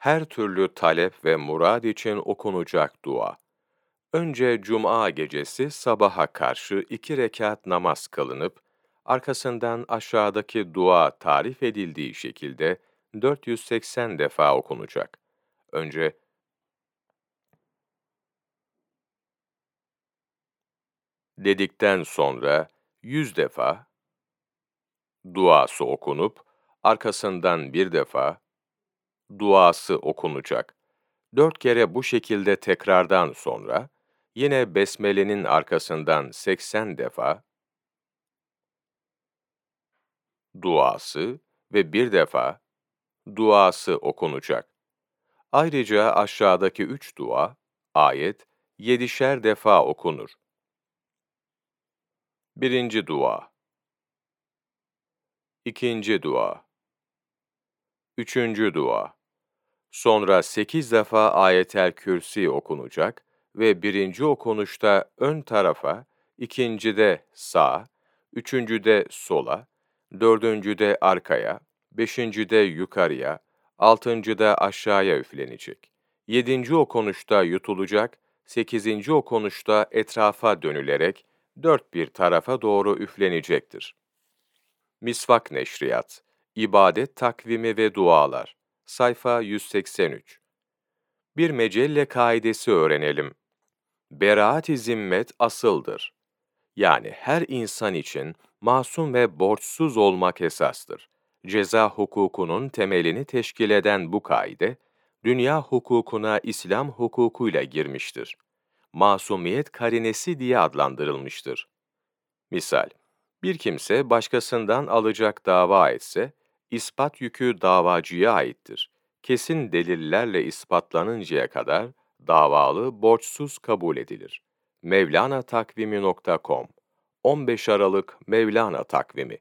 Her türlü talep ve murad için okunacak dua. Önce cuma gecesi sabaha karşı iki rekat namaz kılınıp, arkasından aşağıdaki dua tarif edildiği şekilde 480 defa okunacak. Önce dedikten sonra 100 defa duası okunup, arkasından bir defa duası okunacak. Dört kere bu şekilde tekrardan sonra, yine Besmele'nin arkasından 80 defa duası ve bir defa duası okunacak. Ayrıca aşağıdaki üç dua, ayet, yedişer defa okunur. Birinci dua İkinci dua Üçüncü dua Sonra sekiz defa ayetel kürsi okunacak ve birinci okunuşta ön tarafa, ikincide sağ, üçüncüde sola, dördüncüde arkaya, beşincide yukarıya, altıncıda aşağıya üflenecek. Yedinci okunuşta yutulacak, sekizinci okunuşta etrafa dönülerek dört bir tarafa doğru üflenecektir. Misvak Neşriyat, İbadet Takvimi ve Dualar, sayfa 183 Bir mecelle kaidesi öğrenelim. Beraat-i zimmet asıldır. Yani her insan için masum ve borçsuz olmak esastır. Ceza hukukunun temelini teşkil eden bu kaide, dünya hukukuna İslam hukukuyla girmiştir. Masumiyet karinesi diye adlandırılmıştır. Misal, bir kimse başkasından alacak dava etse, ispat yükü davacıya aittir. Kesin delillerle ispatlanıncaya kadar davalı borçsuz kabul edilir. Mevlana Takvimi.com 15 Aralık Mevlana Takvimi